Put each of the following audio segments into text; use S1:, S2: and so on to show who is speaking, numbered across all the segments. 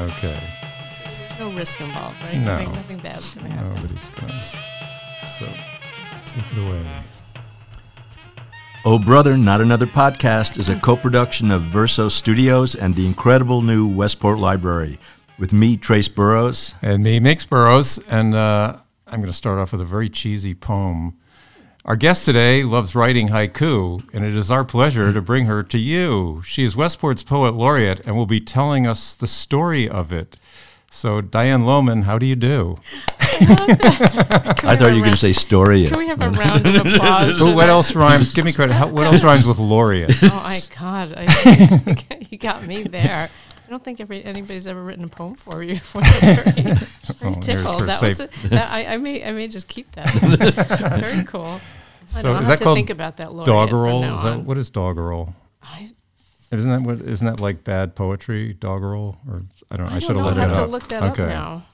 S1: Okay.
S2: No risk involved, right?
S1: No.
S2: Nothing, nothing bad's going to happen.
S1: Nobody's gonna. So, take it away.
S3: Oh Brother, Not Another Podcast is a co production of Verso Studios and the incredible new Westport Library with me, Trace Burrows.
S1: And me, Mix Burrows, and uh, I'm going to start off with a very cheesy poem. Our guest today loves writing haiku, and it is our pleasure to bring her to you. She is Westport's poet laureate and will be telling us the story of it. So, Diane Lowman, how do you do?
S3: I thought you were going to say story.
S2: Can we have a round of applause?
S1: Ooh, what else rhymes? Give me credit. How, what else rhymes with laureate?
S2: Oh my God! I, you got me there. I don't think every, anybody's ever written a poem for you before. Very, very
S1: Oh,
S2: tickled.
S1: for
S2: That was a, that, I, I may I may just keep that. very cool.
S1: So,
S2: I'll
S1: is
S2: have
S1: that
S2: to
S1: called
S2: think about that
S1: doggerel? Is that what is doggerel?
S2: I,
S1: Isn't that what? Isn't that like bad poetry? Doggerel, or I don't. know. I,
S2: I
S1: should have
S2: know.
S1: looked
S2: I have
S1: it
S2: to
S1: up.
S2: look that
S1: okay.
S2: up now.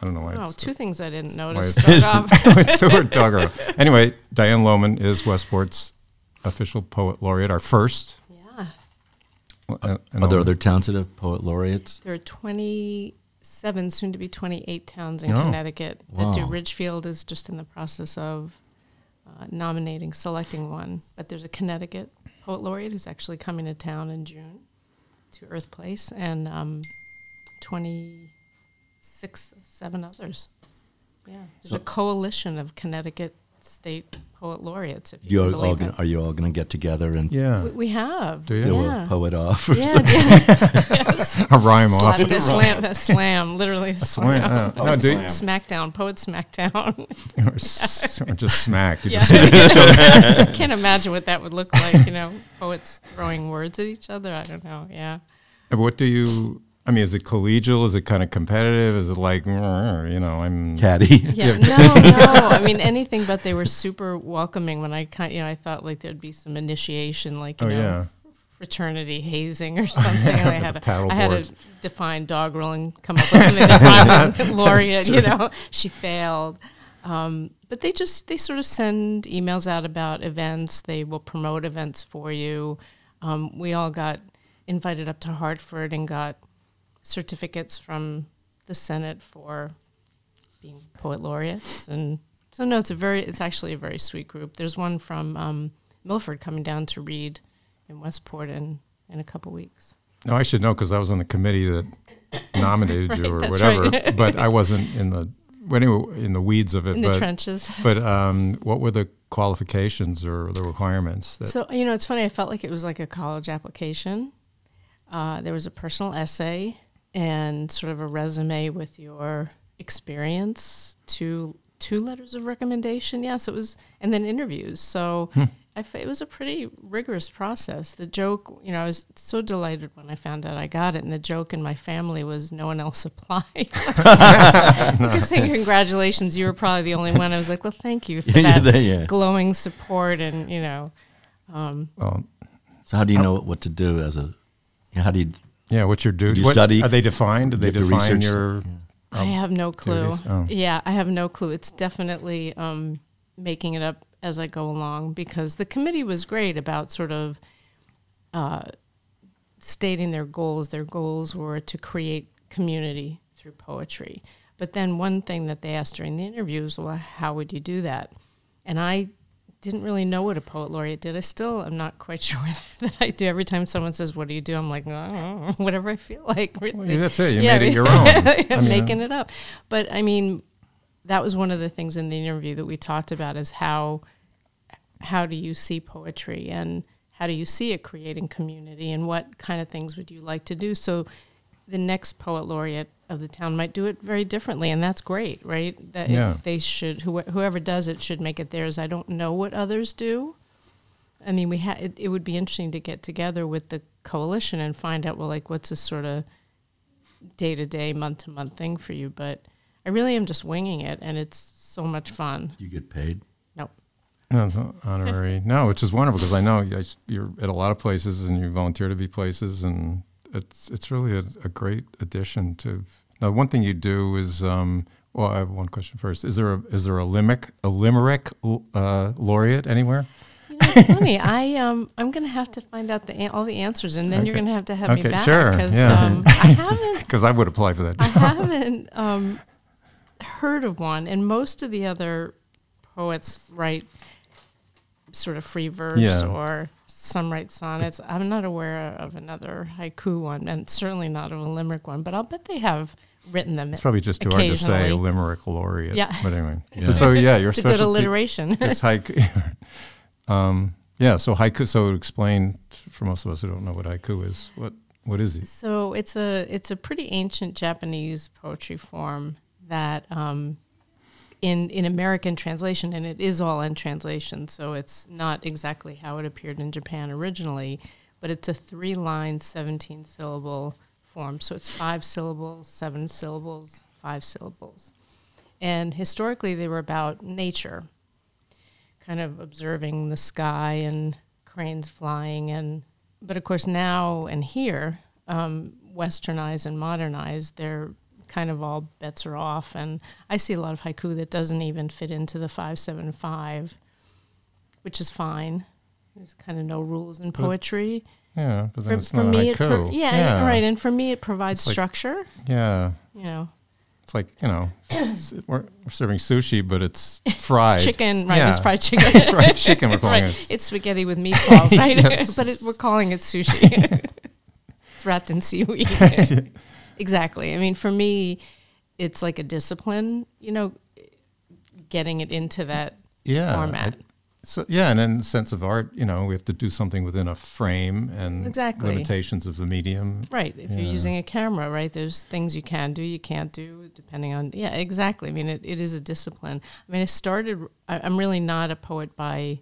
S1: I don't know why.
S2: Oh, two things I didn't notice.
S1: it's- it's the word doggerel. Anyway, Diane Lowman is Westport's official poet laureate, our first.
S2: Yeah,
S1: Uh,
S3: Are there
S1: all-
S3: other talented poet laureates?
S2: there are 27, soon to be 28 towns in
S1: Oh.
S2: Connecticut that do. Ridgefield is just in the process of uh, nominating, selecting one. But there's a Connecticut poet laureate who's actually coming to town in June to Earth Place, and um, 26, seven others. Yeah, there's a coalition of Connecticut state poet laureates. If you
S3: You
S2: can
S3: all, gonna, are you all going to get together and
S1: Yeah,
S2: We, we have.
S1: Do you?
S3: do
S2: Yeah.
S3: a poet off? or
S2: Yeah,
S3: something?
S2: yeah. yes.
S1: a rhyme off.
S2: A slam, a slam, literally. A
S1: Slam- uh, no, do you-
S2: Smackdown, poet smackdown.
S1: or, s- or just smack. You
S2: yeah.
S1: just-
S2: Can't imagine what that would look like, you know, poets throwing words at each other. I don't know. Yeah.
S1: what do you? I mean, is it collegial? Is it kind of competitive? Is it like, "Mm, you know, I'm
S3: catty?
S2: Yeah. No, no. I mean, anything but they were super welcoming when I kind you know, I thought like there'd be some initiation, like, you
S1: Oh
S2: know,
S1: yeah.
S2: fraternity hazing or something. and I had to,
S1: paddle
S2: I had
S1: boards.
S2: to define doggerel and come up with something to rhyme laureate. You know, she failed. Um, but they just they sort of send emails out about events. They will promote events for you. Um, we all got invited up to Hartford and got certificates from the Senate for being poet laureates and so no it's a very it's actually a very sweet group there's one from um, milford coming down to read in westport in in a couple weeks
S1: No, I should know because I was on the committee that nominated you or whatever.
S2: right.
S1: but I wasn't in the well, anyway, in the weeds of it.
S2: in the
S1: but
S2: trenches
S1: but um, what were the qualifications or the requirements? That,
S2: so you know it's funny i felt like it was like a college application uh, there was a personal essay and sort of a resume with your experience two two letters of recommendation yes it was and then interviews so hmm. I f- it was a pretty rigorous process the joke you know i was so delighted when i found out i got it and the joke in my family was no one else applied because saying congratulations you were probably the only one i was like well thank you for
S3: Yeah,
S2: that
S3: yeah.
S2: glowing support and you know um,
S1: well,
S3: So how do you know what to do as a? How do you?
S1: Yeah, what's your duty?
S3: you
S1: What-
S3: study?
S1: Are they defined? Do
S3: Do
S1: they
S3: you have to
S1: define
S3: research?
S1: your?
S2: I have no clue.
S1: Oh.
S2: Yeah, I have no clue. It's definitely um, making it up as I go along because the committee was great about sort of uh, stating their goals. Their goals were to create community through poetry. But then one thing that they asked during the interviews was, well, how would you do that? And I didn't really know what a poet laureate did. I still am not quite sure that I do. Every time someone says, "What do you do?" I'm like, know, whatever I feel like.
S1: Well, yeah, that's it. You
S2: Yeah,
S1: made it your own. I
S2: I'm
S1: mean,
S2: making it up. But I mean, that was one of the things in the interview that we talked about is how how do you see poetry and how do you see it creating community and what kind of things would you like to do? So the next poet laureate of the town might do it very differently, and that's great, right? That it-
S1: Yeah.
S2: they should who, whoever does it should make it theirs. I don't know what others do. I mean, we ha- it, it would be interesting to get together with the coalition and find out well, like what's a sort of day to day, month to month thing for you. But I really am just winging it, and it's so much fun.
S3: You get paid.
S2: No,
S1: No, it's not honorary. no, which is wonderful because I know you're at a lot of places and you volunteer to be places, and it's it's really a, a great addition to. Now, one thing you do is, um, well, I have one question first. Is there a is there a limerick a limerick uh, laureate anywhere?
S2: you know, it's funny. I um I'm gonna have to find out the an- all the answers, and then you're gonna have to have me
S1: Okay,
S2: back
S1: sure,
S2: because
S1: yeah.
S2: um, I haven't
S1: Because I would apply for that
S2: I haven't um, heard of one, and most of the other poets write sort of free verse
S1: Yeah.
S2: or some write sonnets. I'm not aware of another haiku one, and certainly not of a limerick one. But I'll bet they have written them.
S1: It's probably just too hard to say
S2: occasionally.
S1: limerick laureate.
S2: Yeah.
S1: But anyway.
S3: Yeah.
S1: But so yeah, your
S2: It's a good alliteration.
S1: is haiku. um, yeah. So haiku. So explain for most of us who don't know what haiku is. What what is it?
S2: So it's a it's a pretty ancient Japanese poetry form that um, in in American translation, and it is all in translation, so it's not exactly how it appeared in Japan originally, but it's a three line, seventeen syllable form. So it's five syllables, seven syllables, five syllables, and historically they were about nature, kind of observing the sky and cranes flying and but of course now and here um, westernized and modernized they're kind of all bets are off and i see a lot of haiku that doesn't even fit into the 575 which is fine there's kind of no rules in poetry
S1: Yeah, but then
S2: for,
S1: it's
S2: for
S1: not
S2: me it pro-
S1: haiku.
S2: yeah, right and for me it provides
S1: like-
S2: structure
S1: Yeah.
S2: you know
S1: It's like you know, we're, serving sushi, but it's fried
S2: chicken right
S1: Yeah.
S2: it's fried chicken
S1: it's fried chicken. We're calling
S2: right.
S1: it.
S2: It's spaghetti with meatballs, right?
S1: Yes.
S2: but it, we're calling it sushi. it's wrapped in seaweed. Exactly. I mean, for me, it's like a discipline, you know, getting it into that
S1: Yeah.
S2: format.
S1: I- so yeah, and in the sense of art, you know, we have to do something within a frame and
S2: Exactly.
S1: limitations of the medium.
S2: Right. If
S1: Yeah.
S2: you're using a camera, right, there's things you can do, you can't do, depending on, yeah, exactly. I mean, it, it is a discipline. I mean, I started, I, I'm really not a poet by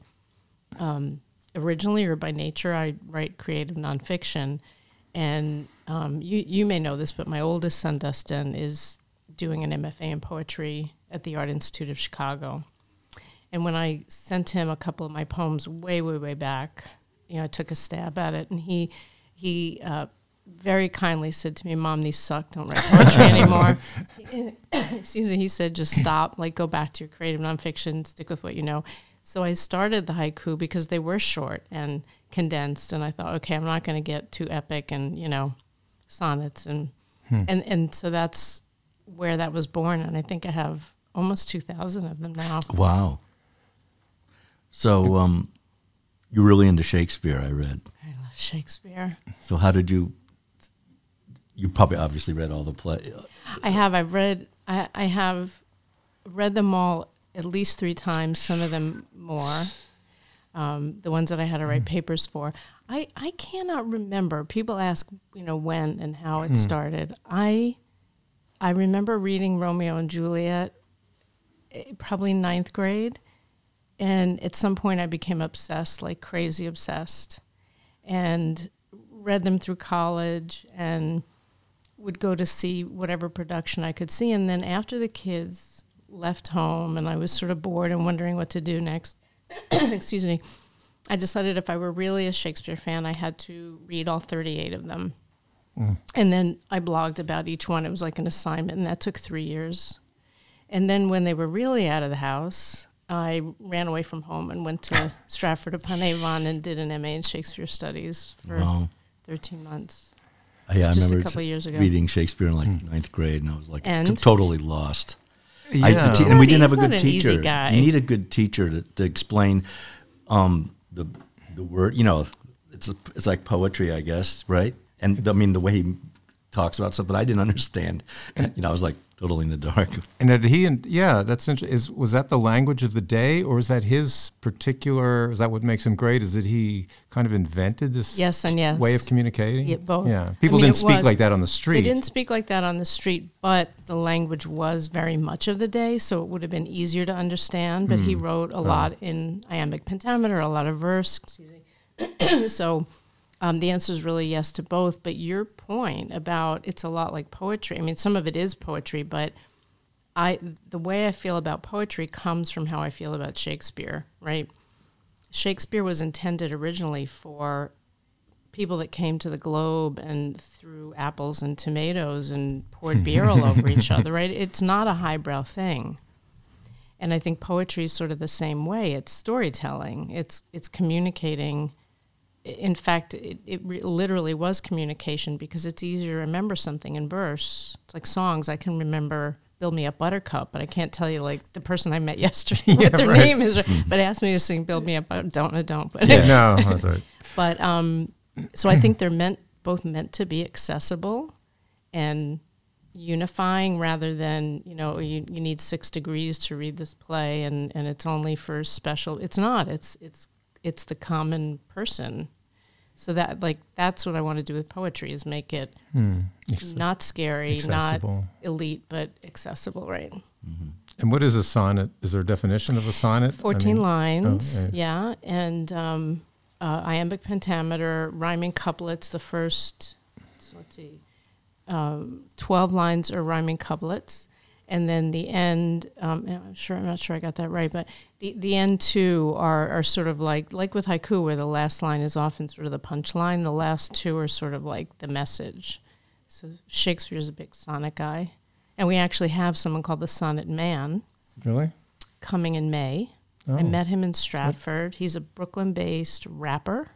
S2: um, originally or by nature. I write creative nonfiction. And um, you, you may know this, but my oldest son, Dustin, is doing an MFA in poetry at the Art Institute of Chicago. And when I sent him a couple of my poems way, way, way back, you know, I took a stab at it, and he he uh, very kindly said to me, "Mom, these suck. Don't write poetry anymore." Excuse me. He said, "Just stop. Like, go back to your creative nonfiction. Stick with what you know." So I started the haiku because they were short and condensed, and I thought, okay, I'm not going to get too epic and you know, sonnets and and and so that's where that was born, and I think I have almost two thousand of them now.
S3: Wow. So, um, you're really into Shakespeare, I read.
S2: I love Shakespeare.
S3: So, how did you? You probably obviously read all the play.
S2: I have. I've read. I, I have read them all at least three times. Some of them more. Um, the ones that I had to write papers for. I I cannot remember. People ask, you know, when and how it started. I I remember reading Romeo and Juliet, eh, probably ninth grade, and at some point I became obsessed, like crazy obsessed, and read them through college and would go to see whatever production I could see. And then after the kids left home and I was sort of bored and wondering what to do next, excuse me, I decided if I were really a Shakespeare fan, I had to read all 38 of them. Mm. And then I blogged about each one. It was like an assignment, and that took three years. And then when they were really out of the house, I ran away from home and went to Stratford upon Avon and did an MA in Shakespeare Studies for
S3: Wow.
S2: 13 months.
S3: Yeah, I
S2: Just a
S3: remember
S2: couple years ago.
S3: reading Shakespeare in like hmm. ninth grade, and I was like
S2: And?
S3: totally lost.
S1: Yeah.
S3: I, te- and we didn't have a good
S2: an easy
S3: teacher.
S2: guy.
S3: You need a good teacher to, to explain um, the the word. You know, it's it's like poetry, I guess, right? And I mean, the way he talks about something I didn't understand. You know, I was like totally in the dark.
S1: And did he and yeah, that's interesting. Is was that the language of the day, or is that his particular? Is that what makes him great? Is that he kind of invented this
S2: Yes and yes.
S1: way of communicating?
S2: Yeah, both.
S1: Yeah,
S2: I
S1: people
S2: mean,
S1: didn't speak
S2: was-
S1: like that on the street.
S2: They didn't speak like that on the street, but the language was very much of the day, so it would have been easier to understand. But
S1: Hmm.
S2: he wrote a lot in iambic pentameter, a lot of verse. Excuse me. so um, the answer is really yes to both. But your point about it's a lot like poetry. I mean, some of it is poetry, but I the way I feel about poetry comes from how I feel about Shakespeare. Right? Shakespeare was intended originally for people that came to the globe and threw apples and tomatoes and poured beer all over each other, right? It's not a highbrow thing. And I think poetry is sort of the same way. It's storytelling. It's it's communicating. In fact, it, it re- literally was communication because it's easier to remember something in verse. It's like songs. I can remember "Build Me Up, Buttercup," but I can't tell you like the person I met yesterday what their
S1: right.
S2: name is. But ask me to sing "Build Me Up," I don't. Don't. But
S1: Yeah, no, that's right.
S2: but um, so I think they're meant both meant to be accessible and unifying rather than you know you, you need six degrees to read this play and, and it's only for special it's not it's it's it's the common person so that like that's what I want to do with poetry is make it not scary
S1: accessible.
S2: not elite but accessible right
S1: And what is a sonnet? Is there a definition of a sonnet? I
S2: 14
S1: mean-
S2: lines,
S1: okay.
S2: yeah, and um, uh, iambic pentameter, rhyming couplets. The first, let's see, um, 12 lines are rhyming couplets, and then the end. Um, I'm sure I'm not sure I got that right, but the the end two are are sort of like like with haiku, where the last line is often sort of the punchline. The last two are sort of like the message. So Shakespeare's a big sonnet guy, and we actually have someone called the Sonnet Man
S1: Really?
S2: coming in May.
S1: Oh.
S2: I met him in Stratford. He's a Brooklyn based rapper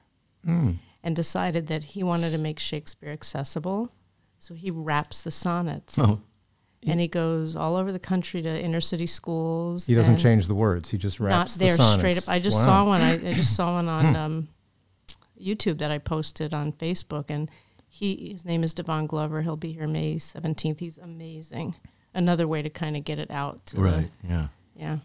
S1: Mm.
S2: and decided that he wanted to make Shakespeare accessible. So he raps the sonnets.
S3: Oh.
S2: And he goes all over the country to inner city schools.
S1: He doesn't change the words. He just
S2: Not
S1: raps the
S2: there
S1: sonnets.
S2: straight up. I just
S1: Wow.
S2: saw one. I, I just saw one on um, YouTube that I posted on Facebook, and he his name is Devon Glover. He'll be here May seventeenth. He's amazing. Another way to kind of get it out. To the-
S3: Right. Yeah.
S2: yeah.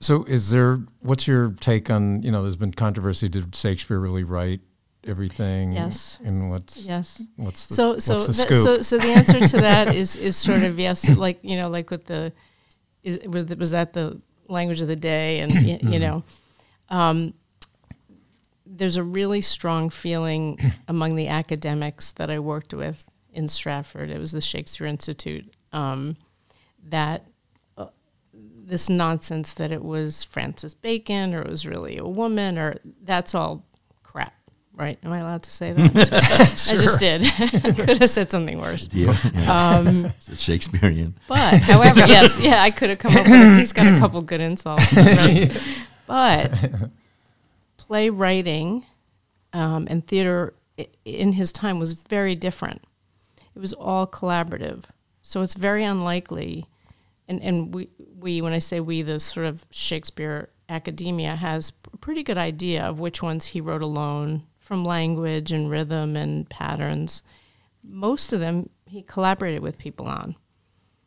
S1: So, is there? What's your take on? You know, there's been controversy. Did Shakespeare really write everything?
S2: Yes.
S1: And what's
S2: Yes.
S1: what's the,
S2: So so
S1: what's the
S2: that- so so the answer to that is is sort of yes, like you know, like with the is, was was that the language of the day, and y- you know, um, there's a really strong feeling among the academics that I worked with in Stratford. It was the Shakespeare Institute um, that. uh, This nonsense that it was Francis Bacon or it was really a woman or that's all right? Am I allowed to say that? I just did. could have said something worse.
S3: Yeah. yeah.
S2: Um,
S3: It's Shakespearean.
S2: but, however, yes, yeah, I could have come up with. He's got a couple good insults, right? but playwriting um, and theater i- in his time was very different. It was all collaborative, so it's very unlikely. And and we we when I say we, the sort of Shakespeare academia has a pretty good idea of which ones he wrote alone from language and rhythm and patterns. Most of them he collaborated with people on.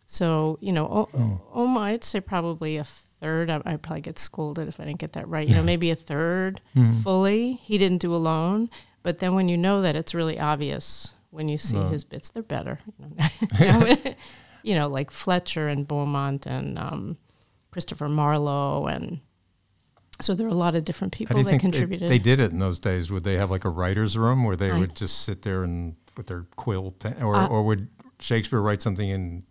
S2: So you know, oh, oh, I'd say probably a third. I, I'd probably get scolded if I didn't get that right. You know, maybe a third fully he didn't do alone. But then when you know that, it's really obvious when you see his bits. They're better. You know, you know like Fletcher and Beaumont and um, Christopher Marlowe and. So there are a lot of different people that contributed.
S1: they did it in those days? Would they have like a writer's room where they
S2: I-
S1: would just sit there and with their quill pen, or
S2: Uh,
S1: or would Shakespeare write something and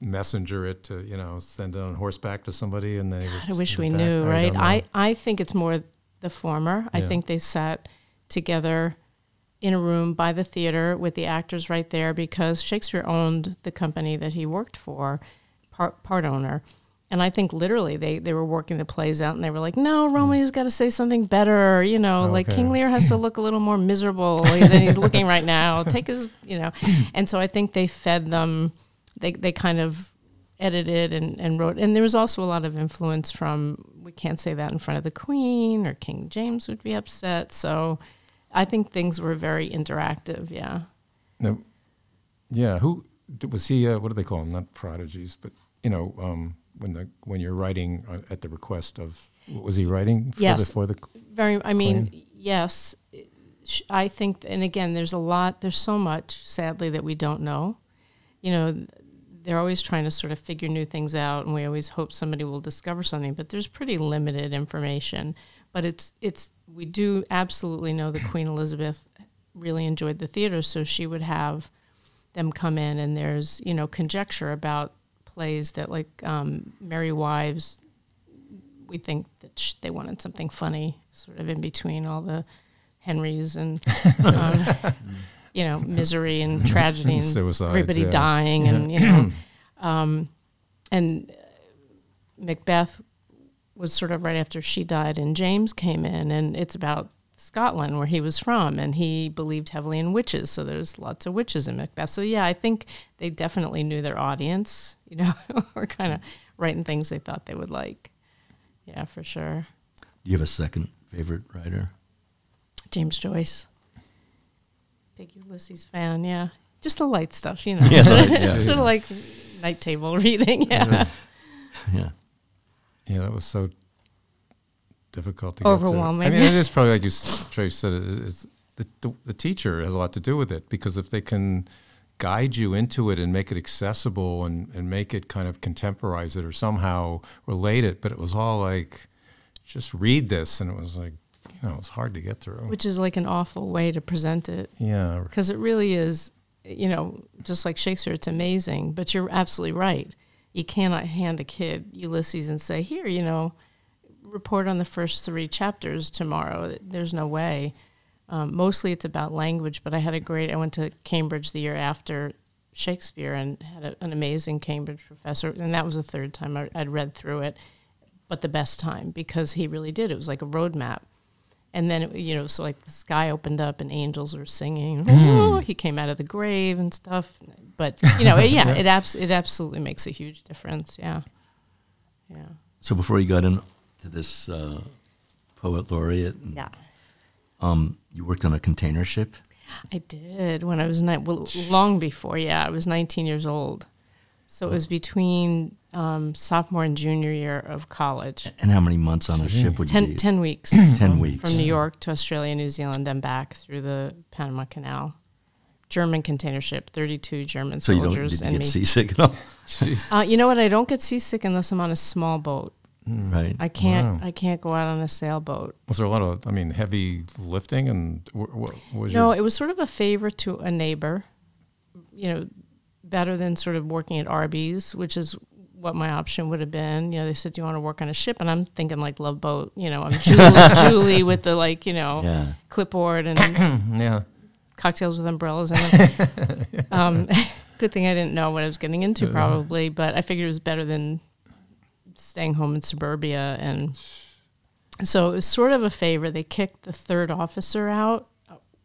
S1: messenger it to you know send it on horseback to somebody and they? would
S2: I wish we
S1: back?
S2: knew,
S1: I
S2: right?
S1: don't.
S2: I, I think it's more the former. I think they sat together in a room by the theater with the actors right there because Shakespeare owned the company that he worked for, part, part owner. And I think literally they, they were working the plays out and they were like, no, Romeo's got to say something better. You know, like King Lear has to look a little more miserable than he's looking right now. Take his, you know. And so I think they fed them, they, they kind of edited and, and wrote. And there was also a lot of influence from, we can't say that in front of the Queen or King James would be upset. So I think things were very interactive. Yeah.
S1: No, yeah. Who was he? Uh, what do they call him? Not prodigies, but you know, um, when the when you're writing uh, at the request of, what was he writing? For
S2: Yes.
S1: The, for the
S2: Very, I mean, yes. I think, and again, there's a lot, there's so much, sadly, that we don't know. You know, they're always trying to sort of figure new things out, and we always hope somebody will discover something, but there's pretty limited information. But it's, it's, we do absolutely know that Queen Elizabeth really enjoyed the theater, so she would have them come in, and there's, you know, conjecture about plays that, like um, Merry Wives, we think that sh- they wanted something funny, sort of in between all the Henrys and, um, you know, misery and tragedy and
S1: Suicides,
S2: everybody
S1: yeah.
S2: dying and you know, um, and Macbeth was sort of right after she died, and James came in, and it's about Scotland, where he was from, and he believed heavily in witches. So there's lots of witches in Macbeth. So yeah, I think they definitely knew their audience. You know, were kind of writing things they thought they would like. Yeah, for sure.
S3: Do you have a second favorite writer?
S2: James Joyce. Big Ulysses fan, yeah. Just the light stuff, you know.
S3: Yeah,
S2: sort,
S3: right, yeah,
S2: of like night table reading, yeah.
S3: Yeah.
S1: Yeah, that was so difficult to Get
S2: Overwhelming.
S1: to. I mean, it is probably like you Trace said. It's the, the the teacher has a lot to do with it because if they can guide you into it and make it accessible and and make it kind of contemporize it or somehow relate it, but it was all like just read this, and it was like you know it was hard to get through.
S2: Which is like an awful way to present it.
S1: yeah,
S2: because it really is you know just like shakespeare it's amazing but you're absolutely right you cannot hand a kid ulysses and say here you know report on the first three chapters tomorrow there's no way um, mostly it's about language but i had a great i went to cambridge the year after shakespeare and had a, an amazing cambridge professor and that was the third time I, i'd read through it but the best time because he really did it was like a roadmap and then, it- you know, so like the sky opened up and angels were singing. "Oh," he came out of the grave and stuff. But, you know, yeah, it, abs- it absolutely makes a huge difference. Yeah. Yeah.
S3: So before you got into this uh, poet laureate, and,
S2: Yeah.
S3: um, you worked on a container ship.
S2: I did when I was ni- well, long before. Yeah, I was 19 years old. So it was between um, sophomore and junior year of college.
S3: And how many months on a ship would you
S2: 10,
S3: be?
S2: 10 weeks.
S3: Ten weeks.
S2: from New York to Australia, New Zealand, and back through the Panama Canal. German container ship, 32 German
S3: So you don't you
S2: and
S3: get
S2: me.
S3: seasick at all,
S2: Uh, you know what? I don't get seasick unless I'm on a small boat.
S3: Right?
S2: I can't.
S1: Wow.
S2: I can't go out on a sailboat.
S1: was there a lot of I mean heavy lifting and what was
S2: No,
S1: your
S2: it was sort of a favor to a neighbor. You know, better than sort of working at Arby's, which is what my option would have been. You know, they said, "Do you want to work on a ship?" And I'm thinking like Love Boat. You know, I'm Julie, Julie with the like, you know,
S3: Yeah.
S2: clipboard and
S1: yeah
S2: cocktails with umbrellas in them. um, good thing I didn't know what I was getting into, probably, but I figured it was better than staying home in suburbia. And so it was sort of a favor. They kicked the third officer out.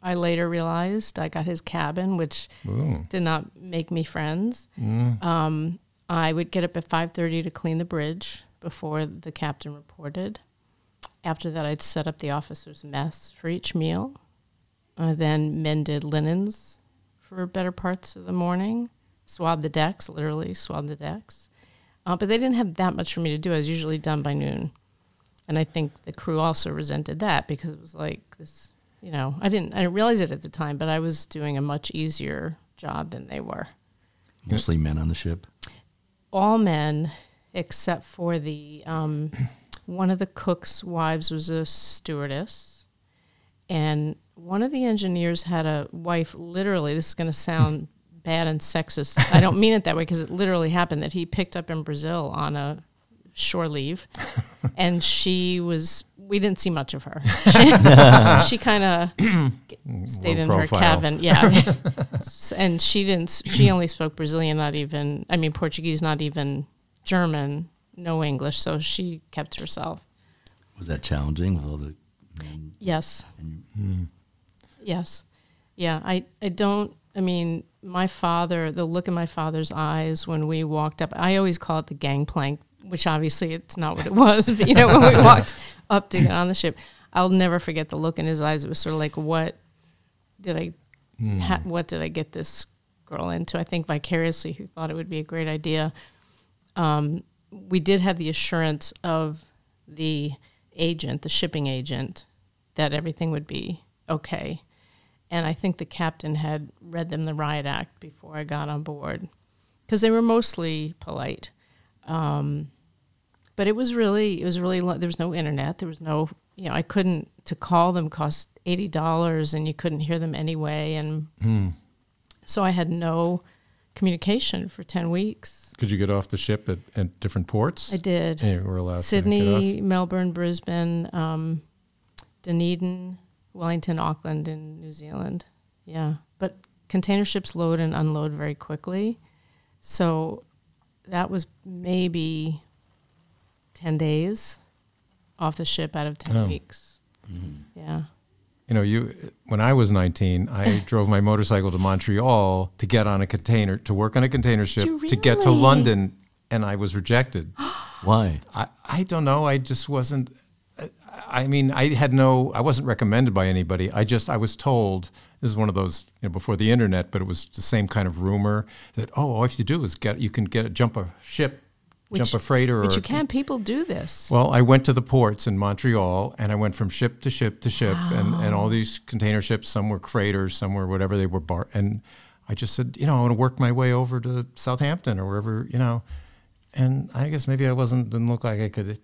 S2: I later realized I got his cabin, which
S1: Ooh.
S2: did not make me friends. Um, I would get up at five thirty to clean the bridge before the captain reported. After that, I'd set up the officers' mess for each meal. I then mended linens for better parts of the morning, swabbed the decks, literally swabbed the decks. Uh, but they didn't have that much for me to do. I was usually done by noon. And I think the crew also resented that because it was like this, you know, I didn't, I didn't realize it at the time, but I was doing a much easier job than they were.
S3: Mostly men on the ship.
S2: All men except for the, um, one of the cook's wives was a stewardess. And one of the engineers had a wife, literally, this is going to sound bad and sexist. I don't mean it that way because it literally happened that he picked up in Brazil on a shore leave. and she was, we didn't see much of her. She, she kind of stayed
S1: Low
S2: in her cabin. Yeah. And she didn't, she only spoke Brazilian, not even, I mean, Portuguese, not even German, no English. So she kept herself.
S3: Was that challenging with all the?
S2: Yes.
S3: And hmm.
S2: Yes. Yeah, I, I don't, I mean, my father, the look in my father's eyes when we walked up, I always call it the gangplank, which obviously it's not what it was, but you know, when we walked up to get on the ship, I'll never forget the look in his eyes. It was sort of like, what did I, ha, what did I get this girl into? I think vicariously he thought it would be a great idea. Um, we did have the assurance of the agent, the shipping agent, that everything would be okay. And I think the captain had read them the riot act before I got on board because they were mostly polite. Um, but it was really, it was really, there was no internet. There was no, you know, I couldn't, to call them cost $80 and you couldn't hear them anyway. And so I had no communication for 10 weeks.
S1: Could you get off the ship at, at different ports?
S2: I did.
S1: Yeah, you were allowed
S2: Sydney, Melbourne, Brisbane, um, Dunedin, Wellington, Auckland, and New Zealand. Yeah, but container ships load and unload very quickly, so that was maybe ten days off the ship out of 10
S1: Oh.
S2: weeks. Mm-hmm. Yeah.
S1: You know, you when I was 19, I drove my motorcycle to Montreal to get on a container to work on a container ship
S2: you
S1: to get to? London, and I was rejected.
S3: Why?
S1: I, I don't know. I just wasn't. I mean, I had no. I wasn't recommended by anybody. I just I was told this is one of those you know before the internet, but it was the same kind of rumor that oh, all you have to do is get you can get jump a ship, jump a freighter,
S2: But
S1: or
S2: you can. People do this.
S1: Well, I went to the ports in Montreal, and I went from ship to ship to ship, and, and all these container ships. Some were freighters, some were whatever they were. Bar- and I just said, you know, I want to work my way over to Southampton or wherever, you know. And I guess maybe I wasn't didn't look like I could.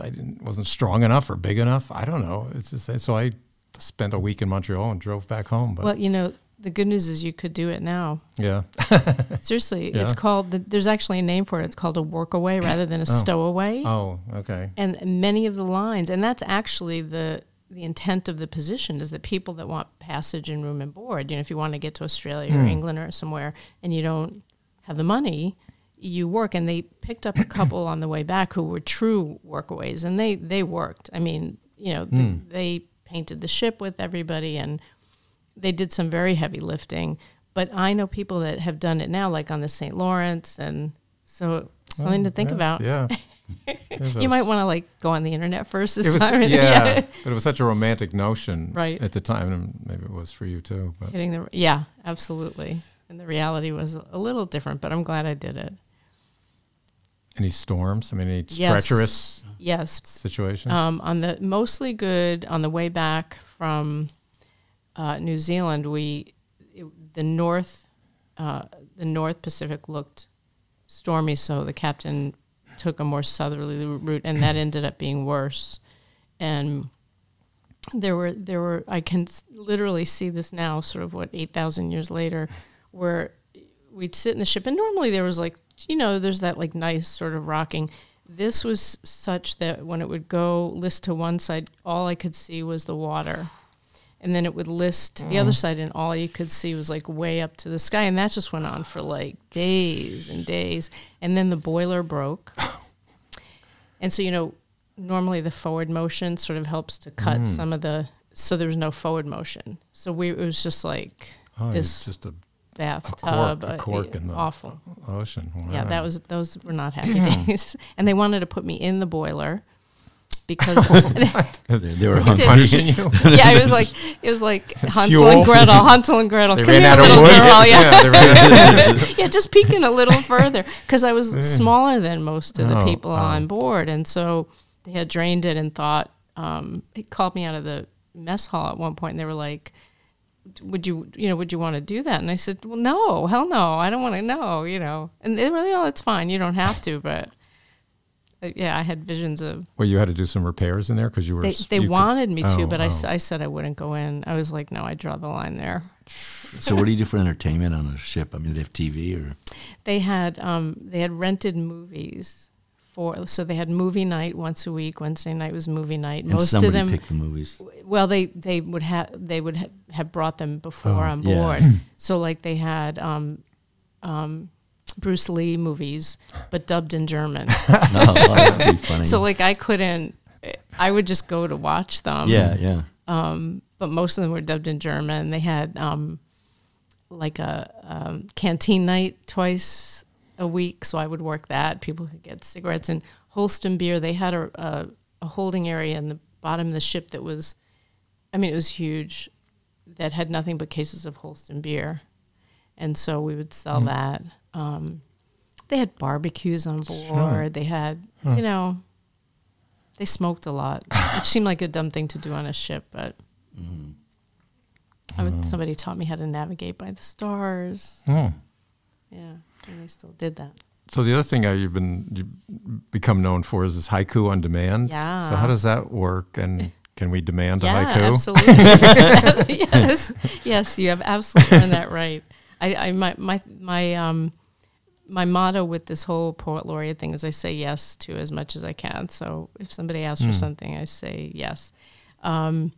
S1: I didn't wasn't strong enough or big enough. I don't know. It's just so I spent a week in Montreal and drove back home. But
S2: well, you know, the good news is you could do it now.
S1: yeah,
S2: Seriously,
S1: Yeah.
S2: it's called. The, there's actually a name for it. It's called a workaway rather than a oh. stowaway.
S1: oh okay,
S2: and many of the lines and that's actually the the intent of the position is that people that want passage and room and board you know if you want to get to australia or hmm. england or somewhere and you don't have the money you work and they picked up a couple on the way back who were true workaways and they they worked i mean you know th- hmm. they painted the ship with everybody and they did some very heavy lifting but i know people that have done it now like on the st lawrence and so something to think
S1: Yeah,
S2: about
S1: Yeah,
S2: you might want to like go on the internet first this
S1: It was,
S2: time. and-
S1: yeah, but it was such a romantic notion
S2: Right.
S1: at the time, and maybe it was for you too. But
S2: Hitting the yeah, absolutely. And the reality was a little different, but I'm glad I did it.
S1: Any storms? I mean, any
S2: Yes.
S1: treacherous
S2: Yes.
S1: situations?
S2: Um, on the mostly good on the way back from uh, New Zealand, we it, the north uh, the North Pacific looked stormy, so the captain took a more southerly route, and that ended up being worse. And there were there were I can literally see this now, sort of what eight thousand years later, where we'd sit in the ship, and normally there was like you know there's that like nice sort of rocking. This was such that when it would go list to one side, all I could see was the water. And then it would list to the other side, and all you could see was like way up to the sky. And that just went on for like days and days. And then the boiler broke. And so, you know, normally the forward motion sort of helps to cut
S1: Mm.
S2: some of the, so there was no forward motion. So we, it was just like
S1: oh,
S2: this
S1: just a
S2: bathtub.
S1: a
S2: uh,
S1: cork in the-
S2: awful.
S1: ocean.
S2: Yeah, that was those were not happy days. And they wanted to put me in the boiler because
S3: They, they were
S2: did.
S1: punishing you.
S2: yeah, it was like it was like Hansel
S1: Fuel.
S2: and Gretel, Hansel and Gretel.
S1: They
S2: Come
S1: ran
S2: here,
S1: out of
S2: little
S1: wood.
S2: girl. Yeah,
S1: they ran out of-
S2: yeah, just peeking a little further because I was smaller than most of the
S1: Oh,
S2: people
S1: oh.
S2: on board, and so they had drained it and thought um, it called me out of the mess hall at one point, and they were like, "Would you, you know, would you want to do that?" And I said, "Well, no, hell no, I don't want to know, you know." And they were like, "Oh, it's fine, you don't have to," but. uh, Yeah, I had visions of
S1: well, you had to do some repairs in there because you were.
S2: they, they
S1: you could-
S2: wanted me to,
S1: Oh,
S2: but I,
S1: oh.
S2: s- I said I wouldn't go in. I was like, no, I draw the line there.
S3: So what do you do for entertainment on a ship? I mean, do they have TV or
S2: They had um, they had rented movies for so they had movie night once a week. Wednesday night was movie night.
S3: and
S2: Most of them,
S3: pick the movies?
S2: well, they they would have they would ha- have brought them before
S1: Oh,
S2: on
S3: yeah.
S2: board. so like they had um, um, Bruce Lee movies, but dubbed in German.
S3: oh, well, funny.
S2: so like I couldn't. I would just go to watch them.
S3: yeah, yeah.
S2: but most of them were dubbed in German. They had um, like a um, canteen night twice a week, so I would work that. People could get cigarettes and Holsten beer. They had a, a, a holding area in the bottom of the ship that was, I mean, it was huge, that had nothing but cases of Holsten beer, and so we would sell that. Um, they had barbecues on board. They had, you know, they smoked a lot, which seemed like a dumb thing to do on a ship, but. I mean, somebody taught me how to navigate by the stars. Yeah, and they still did that.
S1: So the other thing I, you've been you've become known for is this haiku on demand.
S2: Yeah.
S1: So how does that work? And can we demand a
S2: yeah,
S1: haiku?
S2: absolutely. yes, yes, you have absolutely done that right. I, I my my my um my motto with this whole poet laureate thing is I say yes to as much as I can. So if somebody asks
S1: Hmm.
S2: for something, I say yes. Um,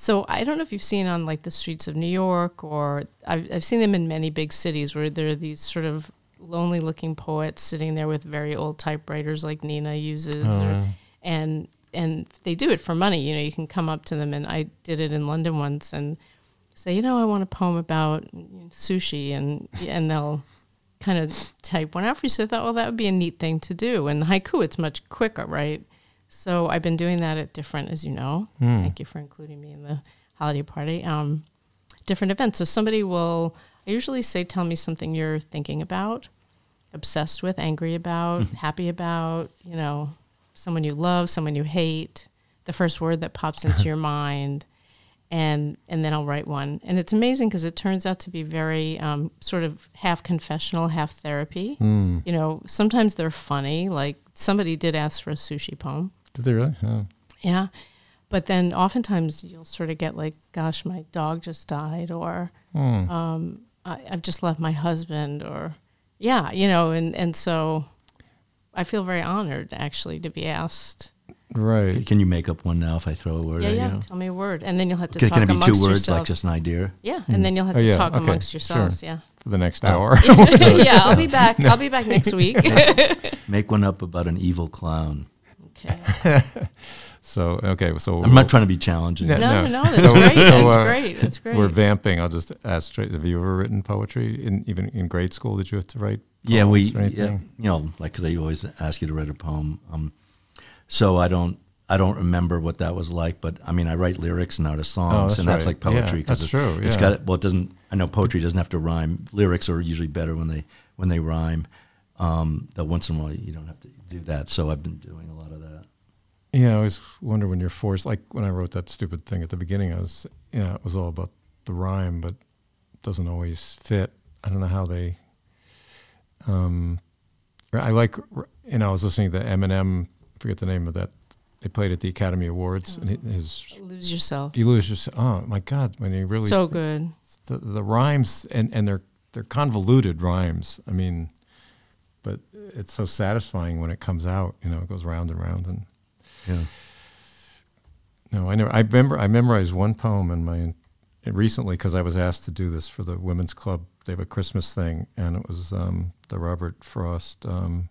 S2: so I don't know if you've seen on like the streets of New York or I've, I've seen them in many big cities where there are these sort of lonely looking poets sitting there with very old typewriters like Nina uses,
S1: Oh,
S2: or,
S1: yeah.
S2: and and they do it for money. You know, you can come up to them, and I did it in London once, and say, you know, I want a poem about sushi, and and they'll kind of type one out for you. So I thought, well, that would be a neat thing to do. And haiku, it's much quicker, right? So I've been doing that at different, as you know.
S1: Hmm.
S2: Thank you for including me in the holiday party. Um, different events. So somebody will. I usually say, tell me something you're thinking about, obsessed with, angry about, happy about. You know, someone you love, someone you hate. The first word that pops into your mind and and then I'll write one. And it's amazing because it turns out to be very um, sort of half confessional, half therapy.
S1: Hmm.
S2: You know, sometimes they're funny. Like somebody did ask for a sushi poem.
S1: Did they really? Oh.
S2: Yeah. But then oftentimes you'll sort of get like, gosh, my dog just died, or
S1: Hmm.
S2: um, I, I've just left my husband, or yeah, you know, and, and so I feel very honored actually to be asked.
S1: Right.
S3: can you make up one now if I throw a word
S2: Yeah,
S3: at
S2: yeah,
S3: you?
S2: tell me a word. And then you'll have to
S3: Can,
S2: talk
S3: can it be
S2: amongst
S3: two words,
S2: yourselves.
S3: like just an idea?
S2: Yeah, and then you'll have
S1: Oh,
S2: to
S1: yeah,
S2: talk
S1: okay,
S2: amongst
S1: sure.
S2: yourselves. Yeah.
S1: For the next hour.
S2: yeah, I'll be back. I'll be back next week.
S3: Make one up about an evil clown.
S2: Okay.
S1: so okay. So
S3: I'm not trying to be challenging.
S1: No,
S2: No,
S1: no.
S2: no, that's
S1: So-
S2: great.
S1: so,
S2: that's
S1: uh,
S2: great. That's great.
S1: We're vamping. I'll just ask straight. Have you ever written poetry? In even in grade school, did you have to write?
S3: Yeah, we,
S1: poems or
S3: yeah,
S1: anything?
S3: you know, like because they always ask you to write a poem. Um, so I don't, I don't remember what that was like. But I mean, I write lyrics now to songs,
S1: Oh, that's
S3: and that's
S1: right.
S3: like poetry
S1: Yeah, that's
S3: it's,
S1: true,
S3: It's
S1: yeah.
S3: got well, it doesn't. I know poetry doesn't have to rhyme. Lyrics are usually better when they when they rhyme. Um, though once in a while you don't have to do that. So I've been doing a lot that.
S1: Yeah, I always wonder when you're forced. Like when I wrote that stupid thing at the beginning, I was, you know, it was all about the rhyme, but it doesn't always fit. I don't know how they. Um, I like, you know, I was listening to Eminem. I forget the name of that. They played at the Academy Awards, and he- his
S2: Lose yourself.
S1: you lose yourself. oh my god when you really
S2: so
S1: thi-
S2: good.
S1: the, the rhymes and, and they're they're convoluted rhymes. I mean, but it's so satisfying when it comes out. You know, it goes round and round. And
S3: Yeah.
S1: no, I never. I remember I memorized one poem in my recently because I was asked to do this for the women's club. They have a Christmas thing, and it was um, the Robert Frost, um,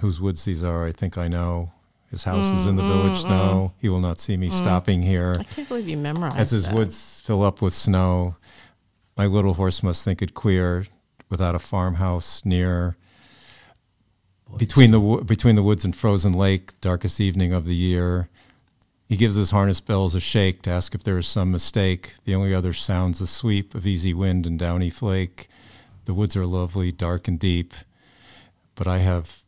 S1: whose woods these are. I think I know. His house is in the village snow. He will not see me stopping here.
S2: I can't believe you memorized
S1: As his
S2: that.
S1: woods fill up with snow, my little horse must think it queer without a farmhouse near. Between the between the woods and frozen lake, darkest evening of the year, he gives his harness bells a shake to ask if there is some mistake. The only other sounds the sweep of easy wind and downy flake. The woods are lovely, dark and deep, but I have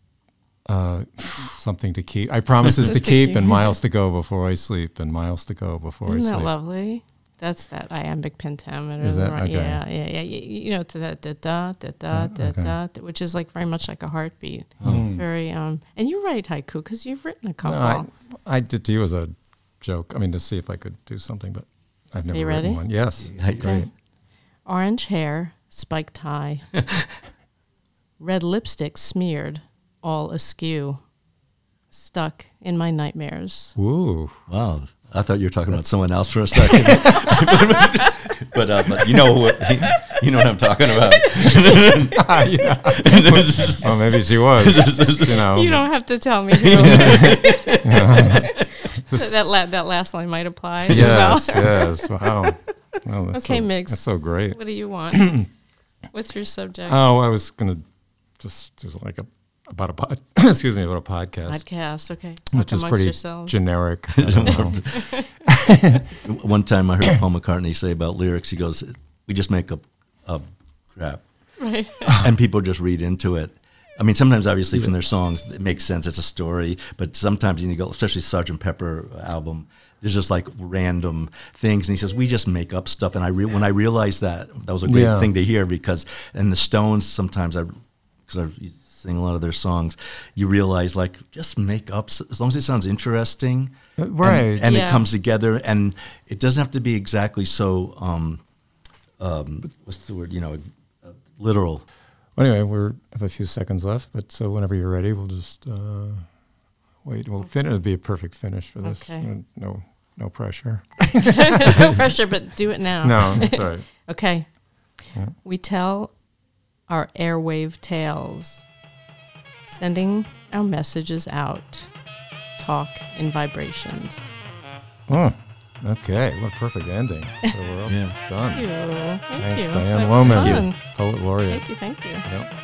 S1: uh, something to keep. I promises to keep
S2: keep.
S1: and miles to go before I sleep, and miles to go before
S2: Isn't
S1: I sleep.
S2: Isn't that lovely? That's that iambic pentameter.
S1: Is that-
S2: right?
S1: okay.
S2: Yeah, yeah, yeah. You, you know, to that da da da da da
S1: okay.
S2: da, da, which is like very much like a heartbeat.
S1: Mm.
S2: It's very um. And you write haiku because you've written a couple.
S1: No, I, I did to you as a joke. I mean, to see if I could do something, but I've never written
S2: ready?
S1: one. Yes,
S3: Okay.
S1: great.
S2: Orange hair, spiked tie, red lipstick smeared, all askew, stuck in my nightmares.
S1: Woo.
S3: Wow. I thought you were talking about someone else for a second. but uh, but you know what you know what I'm talking about.
S1: Well, maybe she was. you know,
S2: You don't have to tell me. Who. that la- that last line might apply.
S1: Yes,
S2: well.
S1: yes. Wow. Well, that's
S2: Okay,
S1: so,
S2: Migs.
S1: That's so great.
S2: What do you want? What's your subject?
S1: Oh, I was gonna just there's like a about a pod, excuse me about a podcast,
S2: Podcast. Okay.
S1: which
S2: Talk
S1: is pretty
S2: yourselves.
S1: generic. I don't know.
S3: One time I heard Paul McCartney say about lyrics, he goes, "We just make up up crap,"
S2: right.
S3: and people just read into it. I mean, sometimes obviously from their songs it makes sense. It's a story, but sometimes you need to go, especially Sergeant Pepper album. There's just like random things, and he says we just make up stuff. And I re- when I realized that, that was a great
S1: Yeah.
S3: thing to hear because and the Stones sometimes I because I sing a lot of their songs, you realize like just make up as long as it sounds interesting,
S1: Uh,
S3: and-
S1: right.
S3: And,
S2: Yeah.
S3: it comes together, and it doesn't have to be exactly so. Um, um, what's the word? You know, uh, literal.
S1: Well, anyway, we're have a few seconds left, but so whenever you're ready, we'll just uh, wait. We'll fin- It'll be a perfect finish for this.
S2: Okay.
S1: No, no pressure.
S2: no pressure, but do it now.
S1: No, that's all right.
S2: Okay.
S1: Yeah.
S2: We tell our airwave tales, sending our messages out. Talk in vibrations.
S1: Oh, okay. What a perfect ending. So we're all
S3: Yeah.
S1: done.
S2: Thank you. Thank
S1: Thanks,
S2: you.
S1: Diane
S2: That was
S1: Lowman,
S2: fun.
S1: poet laureate.
S2: Thank you. Thank you.
S1: Yep.